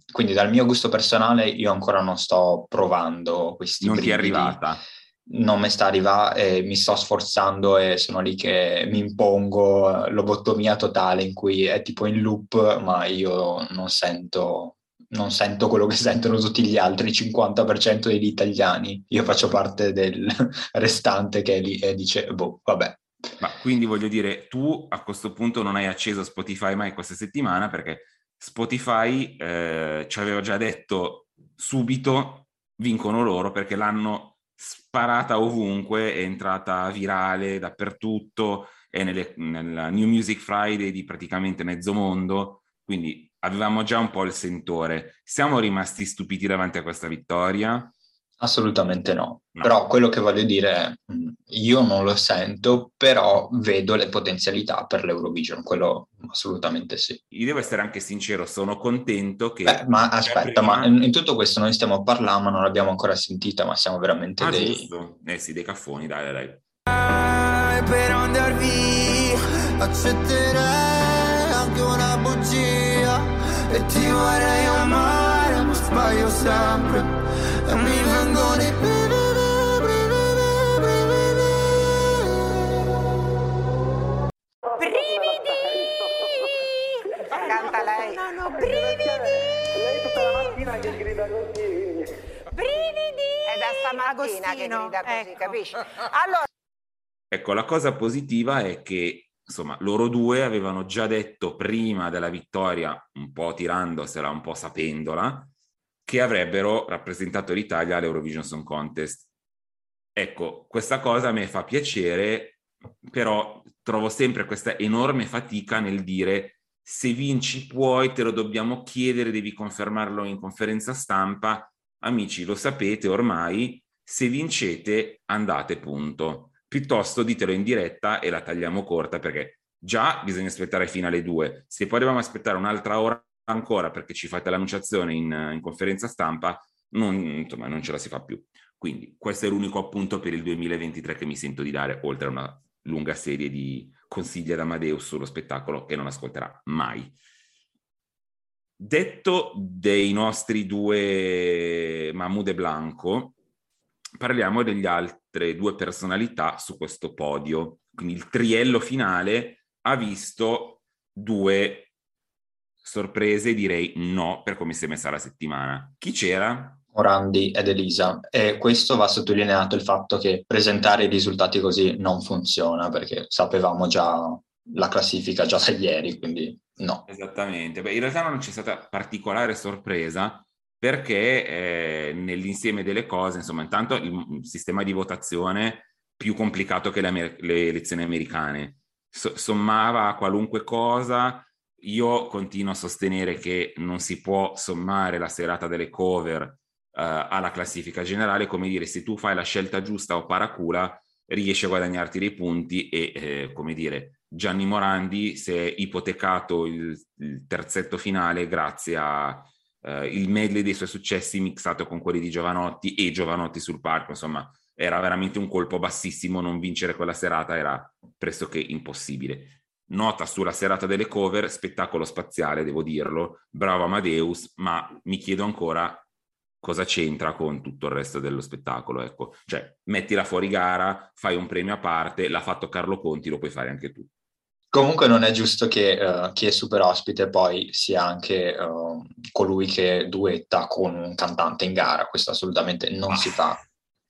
quindi dal mio gusto personale io ancora non sto provando questi Non ti è arrivata? Non mi sta arrivando e mi sto sforzando e sono lì che mi impongo lobotomia totale in cui è tipo in loop, ma io non sento non sento quello che sentono tutti gli altri, il 50% degli italiani. Io faccio parte del restante che è lì e dice, boh, vabbè. Ma quindi voglio dire, tu a questo punto non hai acceso Spotify mai questa settimana perché Spotify eh, ci aveva già detto subito vincono loro perché l'hanno sparata ovunque, è entrata virale dappertutto, è nella New Music Friday di praticamente mezzo mondo quindi avevamo già un po' il sentore. Siamo rimasti stupiti davanti a questa vittoria? Assolutamente no. no. Però quello che voglio dire è, mm, io non lo sento, però vedo le potenzialità per l'Eurovision, quello assolutamente sì. Io devo essere anche sincero, sono contento che... Beh, ma aspetta, prima... ma in tutto questo noi stiamo parlando, ma non l'abbiamo ancora sentita, ma siamo veramente ah, dei... Giusto. Eh sì, dei caffoni, dai, dai. Per andar via, accetterei anche una bugia. E ti vorrei amare, ma sbaglio sempre. E mi vengono i brividi! Canta lei. No no brividi! Lei tutta la mattina che grida così. Brividi! È da stamattina Agostino, che grida così ecco. capisci? Allora ecco la cosa positiva è che insomma loro due avevano già detto prima della vittoria un po' tirandosela un po' sapendola che avrebbero rappresentato l'Italia all'Eurovision Song Contest. Ecco, questa cosa mi fa piacere, però trovo sempre questa enorme fatica nel dire se vinci puoi, te lo dobbiamo chiedere, devi confermarlo in conferenza stampa. Amici, lo sapete ormai, se vincete andate punto. Piuttosto ditelo in diretta e la tagliamo corta perché già bisogna aspettare fino alle due. Se poi dobbiamo aspettare un'altra ora ancora perché ci fate l'annunciazione in, in conferenza stampa, non, insomma, non ce la si fa più. Quindi questo è l'unico appunto per il 2023 che mi sento di dare, oltre a una lunga serie di consigli ad Amadeus sullo spettacolo che non ascolterà mai. Detto dei nostri due Mahmoud e Blanco, parliamo degli altre due personalità su questo podio. Quindi il triello finale ha visto due sorprese direi no per come si è messa la settimana. Chi c'era? Morandi ed Elisa e questo va sottolineato il fatto che presentare i risultati così non funziona perché sapevamo già la classifica già da ieri, quindi no. Esattamente, Beh, in realtà non c'è stata particolare sorpresa perché eh, nell'insieme delle cose, insomma, intanto il sistema di votazione più complicato che le, amer- le elezioni americane, so- sommava a qualunque cosa. Io continuo a sostenere che non si può sommare la serata delle cover uh, alla classifica generale, come dire, se tu fai la scelta giusta o paracula, riesci a guadagnarti dei punti e, eh, come dire, Gianni Morandi si è ipotecato il, il terzetto finale grazie al uh, medley dei suoi successi mixato con quelli di Giovanotti e Giovanotti sul palco, insomma, era veramente un colpo bassissimo, non vincere quella serata era pressoché impossibile nota sulla serata delle cover, spettacolo spaziale, devo dirlo, bravo Amadeus, ma mi chiedo ancora cosa c'entra con tutto il resto dello spettacolo, ecco. Cioè, mettila fuori gara, fai un premio a parte, l'ha fatto Carlo Conti, lo puoi fare anche tu. Comunque non è giusto che uh, chi è super ospite poi sia anche uh, colui che duetta con un cantante in gara, questo assolutamente non ah. si fa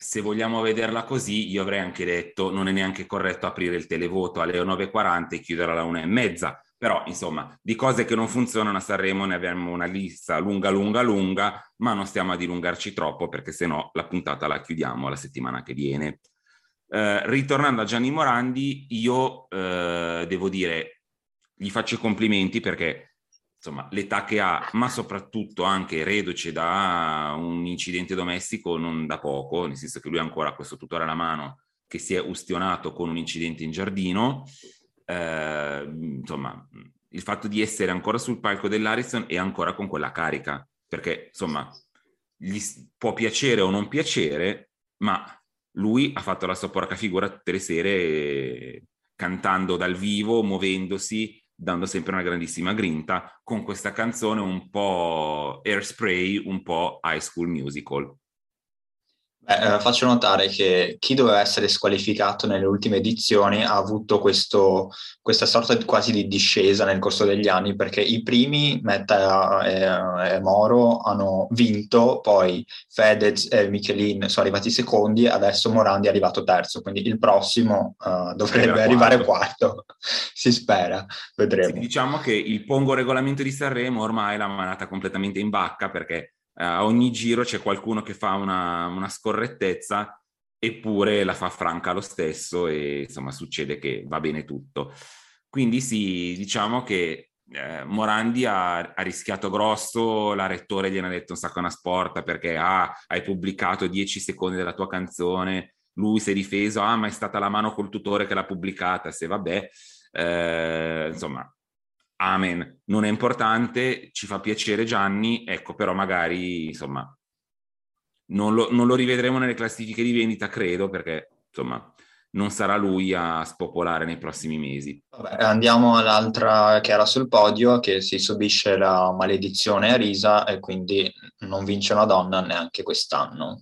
se vogliamo vederla così, io avrei anche detto non è neanche corretto aprire il televoto alle 9.40 e chiudere alla 1.30, però insomma di cose che non funzionano a Sanremo ne abbiamo una lista lunga lunga lunga, ma non stiamo a dilungarci troppo perché se no la puntata la chiudiamo la settimana che viene. Eh, ritornando a Gianni Morandi, io eh, devo dire, gli faccio i complimenti perché insomma, l'età che ha, ma soprattutto anche reduce da un incidente domestico non da poco, nel senso che lui ha ancora questo tutore alla mano che si è ustionato con un incidente in giardino. Eh, insomma, il fatto di essere ancora sul palco dell'Ariston e ancora con quella carica, perché insomma, gli può piacere o non piacere, ma lui ha fatto la sua porca figura tutte le sere cantando dal vivo, muovendosi, dando sempre una grandissima grinta con questa canzone un po' airspray, un po' high school musical. Beh, eh, faccio notare che chi doveva essere squalificato nelle ultime edizioni ha avuto questo, questa sorta di, quasi di discesa nel corso degli anni perché i primi, Metta e, e Moro, hanno vinto, poi Fedez e Michelin sono arrivati secondi, adesso Morandi è arrivato terzo, quindi il prossimo uh, dovrebbe arrivare quarto. si spera, vedremo. Sì, diciamo che il pongo regolamento di Sanremo ormai l'ha manata completamente in bacca perché eh, a ogni giro c'è qualcuno che fa una, una scorrettezza eppure la fa franca lo stesso e insomma succede che va bene tutto. Quindi sì, diciamo che eh, Morandi ha, ha, rischiato grosso, la rettore gliene ha detto un sacco una sporta perché ah, hai pubblicato 10 secondi della tua canzone, lui si è difeso, ah ma è stata la mano col tutore che l'ha pubblicata, se vabbè, eh, insomma, amen, non è importante, ci fa piacere Gianni, ecco però magari insomma non lo, non lo rivedremo nelle classifiche di vendita, credo, perché insomma non sarà lui a spopolare nei prossimi mesi. Vabbè, andiamo all'altra che era sul podio, che si subisce la maledizione a Risa e quindi non vince una donna neanche quest'anno.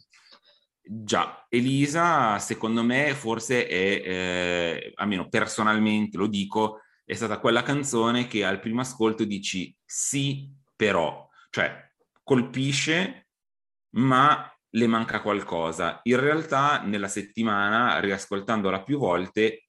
Già, Elisa secondo me forse è, eh, almeno personalmente lo dico, è stata quella canzone che al primo ascolto dici sì, però, cioè colpisce, ma le manca qualcosa. In realtà nella settimana, riascoltandola più volte,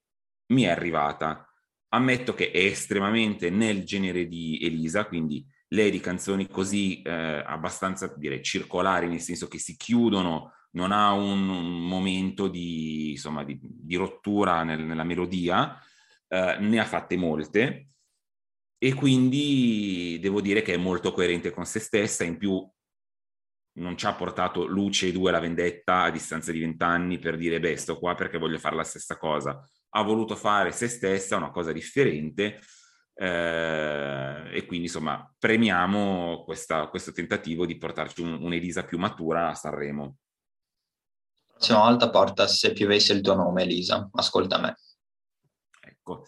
mi è arrivata. Ammetto che è estremamente nel genere di Elisa, quindi lei di canzoni così eh, abbastanza, direi, circolari, nel senso che si chiudono, non ha un, un momento di, insomma, di, di rottura nel, nella melodia, eh, ne ha fatte molte e quindi devo dire che è molto coerente con se stessa, in più non ci ha portato luce 2 la vendetta a distanza di vent'anni per dire beh sto qua perché voglio fare la stessa cosa. Ha voluto fare se stessa una cosa differente eh, e quindi insomma premiamo questa, questo tentativo di portarci un, un'Elisa più matura a Sanremo. La prossima volta porta se piovesse il tuo nome Elisa ascolta me ecco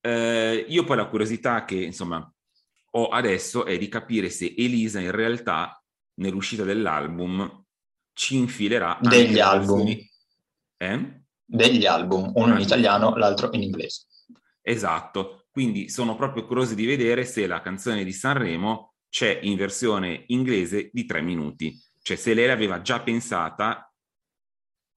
eh, io poi la curiosità che insomma ho adesso è di capire se Elisa in realtà nell'uscita dell'album ci infilerà degli album. eh? degli album uno in italiano l'altro in inglese. Esatto. Quindi sono proprio curioso di vedere se la canzone di Sanremo c'è in versione inglese di tre minuti. Cioè se lei l'aveva già pensata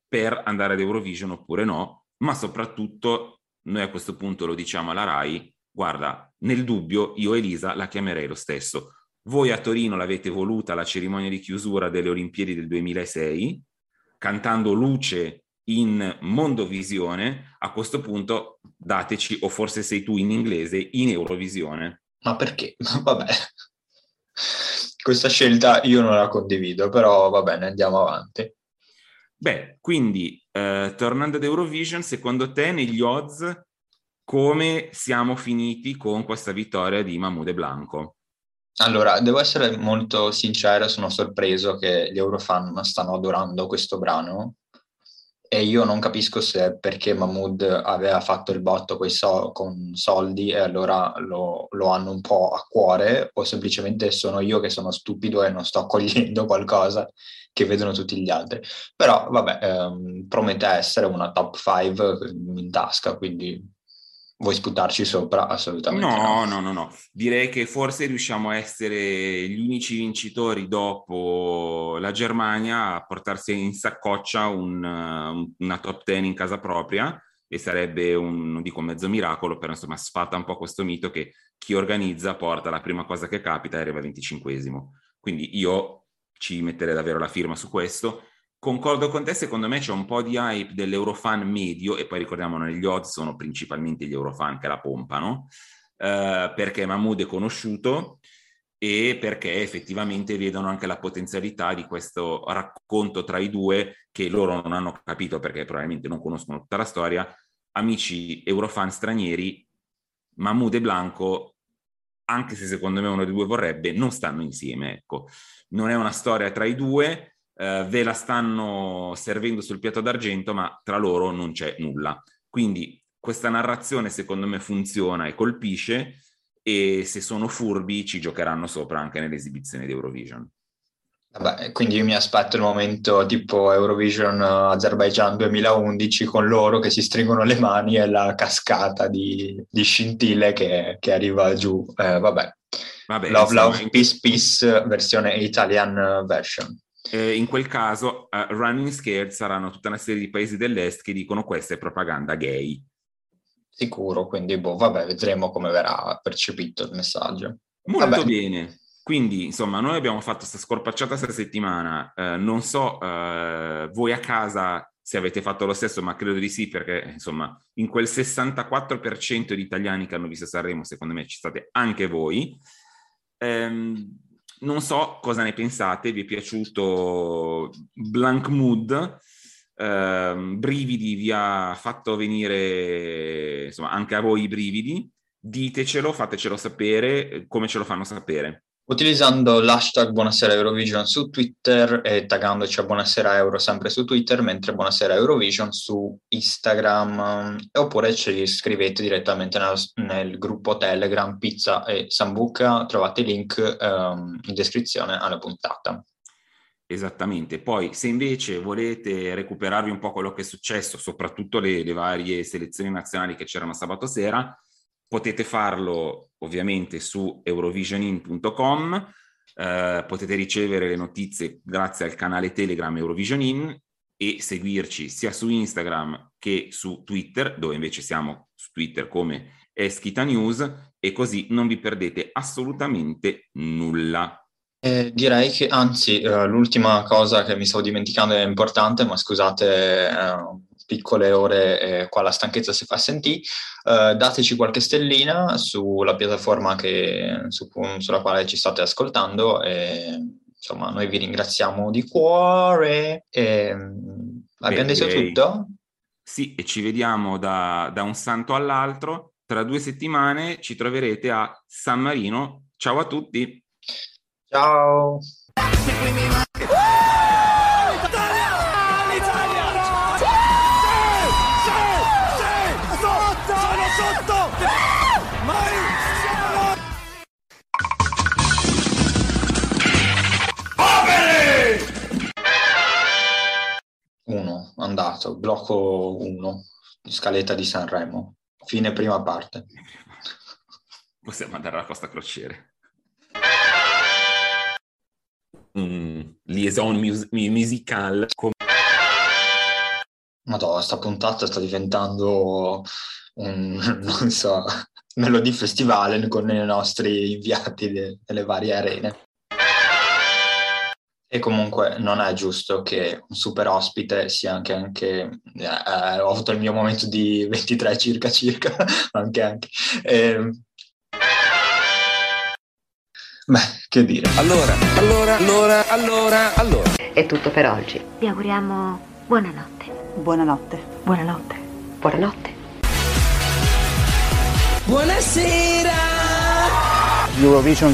per andare ad Eurovision oppure no ma soprattutto noi a questo punto lo diciamo alla RAI guarda nel dubbio io Elisa la chiamerei lo stesso voi a Torino l'avete voluta la cerimonia di chiusura delle Olimpiadi del 2006, cantando Luce in Mondovisione, a questo punto dateci, o forse sei tu in inglese, in Eurovisione. Ma perché? Vabbè, questa scelta io non la condivido, però va bene, andiamo avanti. Beh, quindi eh, tornando ad Eurovision, secondo te negli odds come siamo finiti con questa vittoria di Mahmoud e Blanco? Allora, devo essere molto sincero, sono sorpreso che gli Eurofan stanno adorando questo brano e io non capisco se è perché Mahmood aveva fatto il botto so- con soldi e allora lo, lo, hanno un po' a cuore o semplicemente sono io che sono stupido e non sto cogliendo qualcosa che vedono tutti gli altri. Però vabbè, ehm, promette essere una top 5 in tasca, quindi Vuoi sputarci sopra? Assolutamente no, no. No, no, no. Direi che forse riusciamo a essere gli unici vincitori dopo la Germania a portarsi in saccoccia un, una top 10 in casa propria e sarebbe un, non dico mezzo miracolo, però insomma sfata un po' questo mito che chi organizza porta la prima cosa che capita e arriva 25esimo. Quindi io ci metterei davvero la firma su questo. Concordo con te, secondo me c'è un po' di hype dell'Eurofan medio, e poi ricordiamo negli odds sono principalmente gli Eurofan che la pompano, eh, perché Mahmood è conosciuto e perché effettivamente vedono anche la potenzialità di questo racconto tra i due che loro non hanno capito perché probabilmente non conoscono tutta la storia, amici Eurofan stranieri, Mahmood e Blanco, anche se secondo me uno dei due vorrebbe, non stanno insieme, ecco. Non è una storia tra i due, eh, ve la stanno servendo sul piatto d'argento, ma tra loro non c'è nulla. Quindi questa narrazione secondo me funziona e colpisce e se sono furbi ci giocheranno sopra anche nell'esibizione di Eurovision. Vabbè, quindi io mi aspetto il momento tipo Eurovision Azerbaijan 2011 con loro che si stringono le mani e la cascata di, di scintille che, che, arriva giù. Eh, vabbè. vabbè. Love, insomma, Love, Peace, Peace, versione Italian version eh, in quel caso uh, running scared saranno tutta una serie di paesi dell'est che dicono questa è propaganda gay. Sicuro, quindi boh, vabbè, vedremo come verrà percepito il messaggio. Molto vabbè. bene. Quindi, insomma, noi abbiamo fatto questa scorpacciata questa settimana. Eh, non so, eh, voi a casa se avete fatto lo stesso, ma credo di sì, perché insomma, in quel 64% di italiani che hanno visto Sanremo, secondo me ci state anche voi. Ehm, non so cosa ne pensate, vi è piaciuto Blank Mood? Ehm, brividi vi ha fatto venire insomma anche a voi i brividi? Ditecelo, fatecelo sapere, come ce lo fanno sapere. Utilizzando l'hashtag Buonasera Eurovision su Twitter e taggandoci a Buonasera Euro sempre su Twitter, mentre Buonasera Eurovision su Instagram, oppure ci scrivete direttamente nel, nel gruppo Telegram Pizza e Sambuca, trovate il link um, in descrizione alla puntata. Esattamente, poi se invece volete recuperarvi un po' quello che è successo, soprattutto le, le varie selezioni nazionali che c'erano sabato sera, potete farlo ovviamente su eurovisionin.com, eh, potete ricevere le notizie grazie al canale Telegram Eurovisionin e seguirci sia su Instagram che su Twitter, dove invece siamo su Twitter come Eschita News e così non vi perdete assolutamente nulla. Eh, direi che, anzi, eh, l'ultima cosa che mi stavo dimenticando è importante, ma scusate, eh, piccole ore eh, qua la stanchezza si fa sentire, eh, dateci qualche stellina sulla piattaforma che, su, sulla quale ci state ascoltando e insomma noi vi ringraziamo di cuore. E, abbiamo detto tutto? Sì, e ci vediamo da, da un santo all'altro. Tra due settimane ci troverete a San Marino. Ciao a tutti! Ciao! Andato, blocco 1, scaletta di Sanremo, fine prima parte. Possiamo andare alla Costa Crociere. Mm, liaison mus- musical. Com- Madonna, sta puntata sta diventando un, non so, Melody Festival con i nostri inviati de- delle varie arene. E comunque non è giusto che un super ospite sia anche, anche eh, ho avuto il mio momento di 23 circa circa, anche anche. Eh, beh, che dire. Allora, allora, allora, allora, allora. È tutto per oggi. Vi auguriamo buonanotte. Buonanotte. Buonanotte. Buonanotte. Buonasera. Eurovision.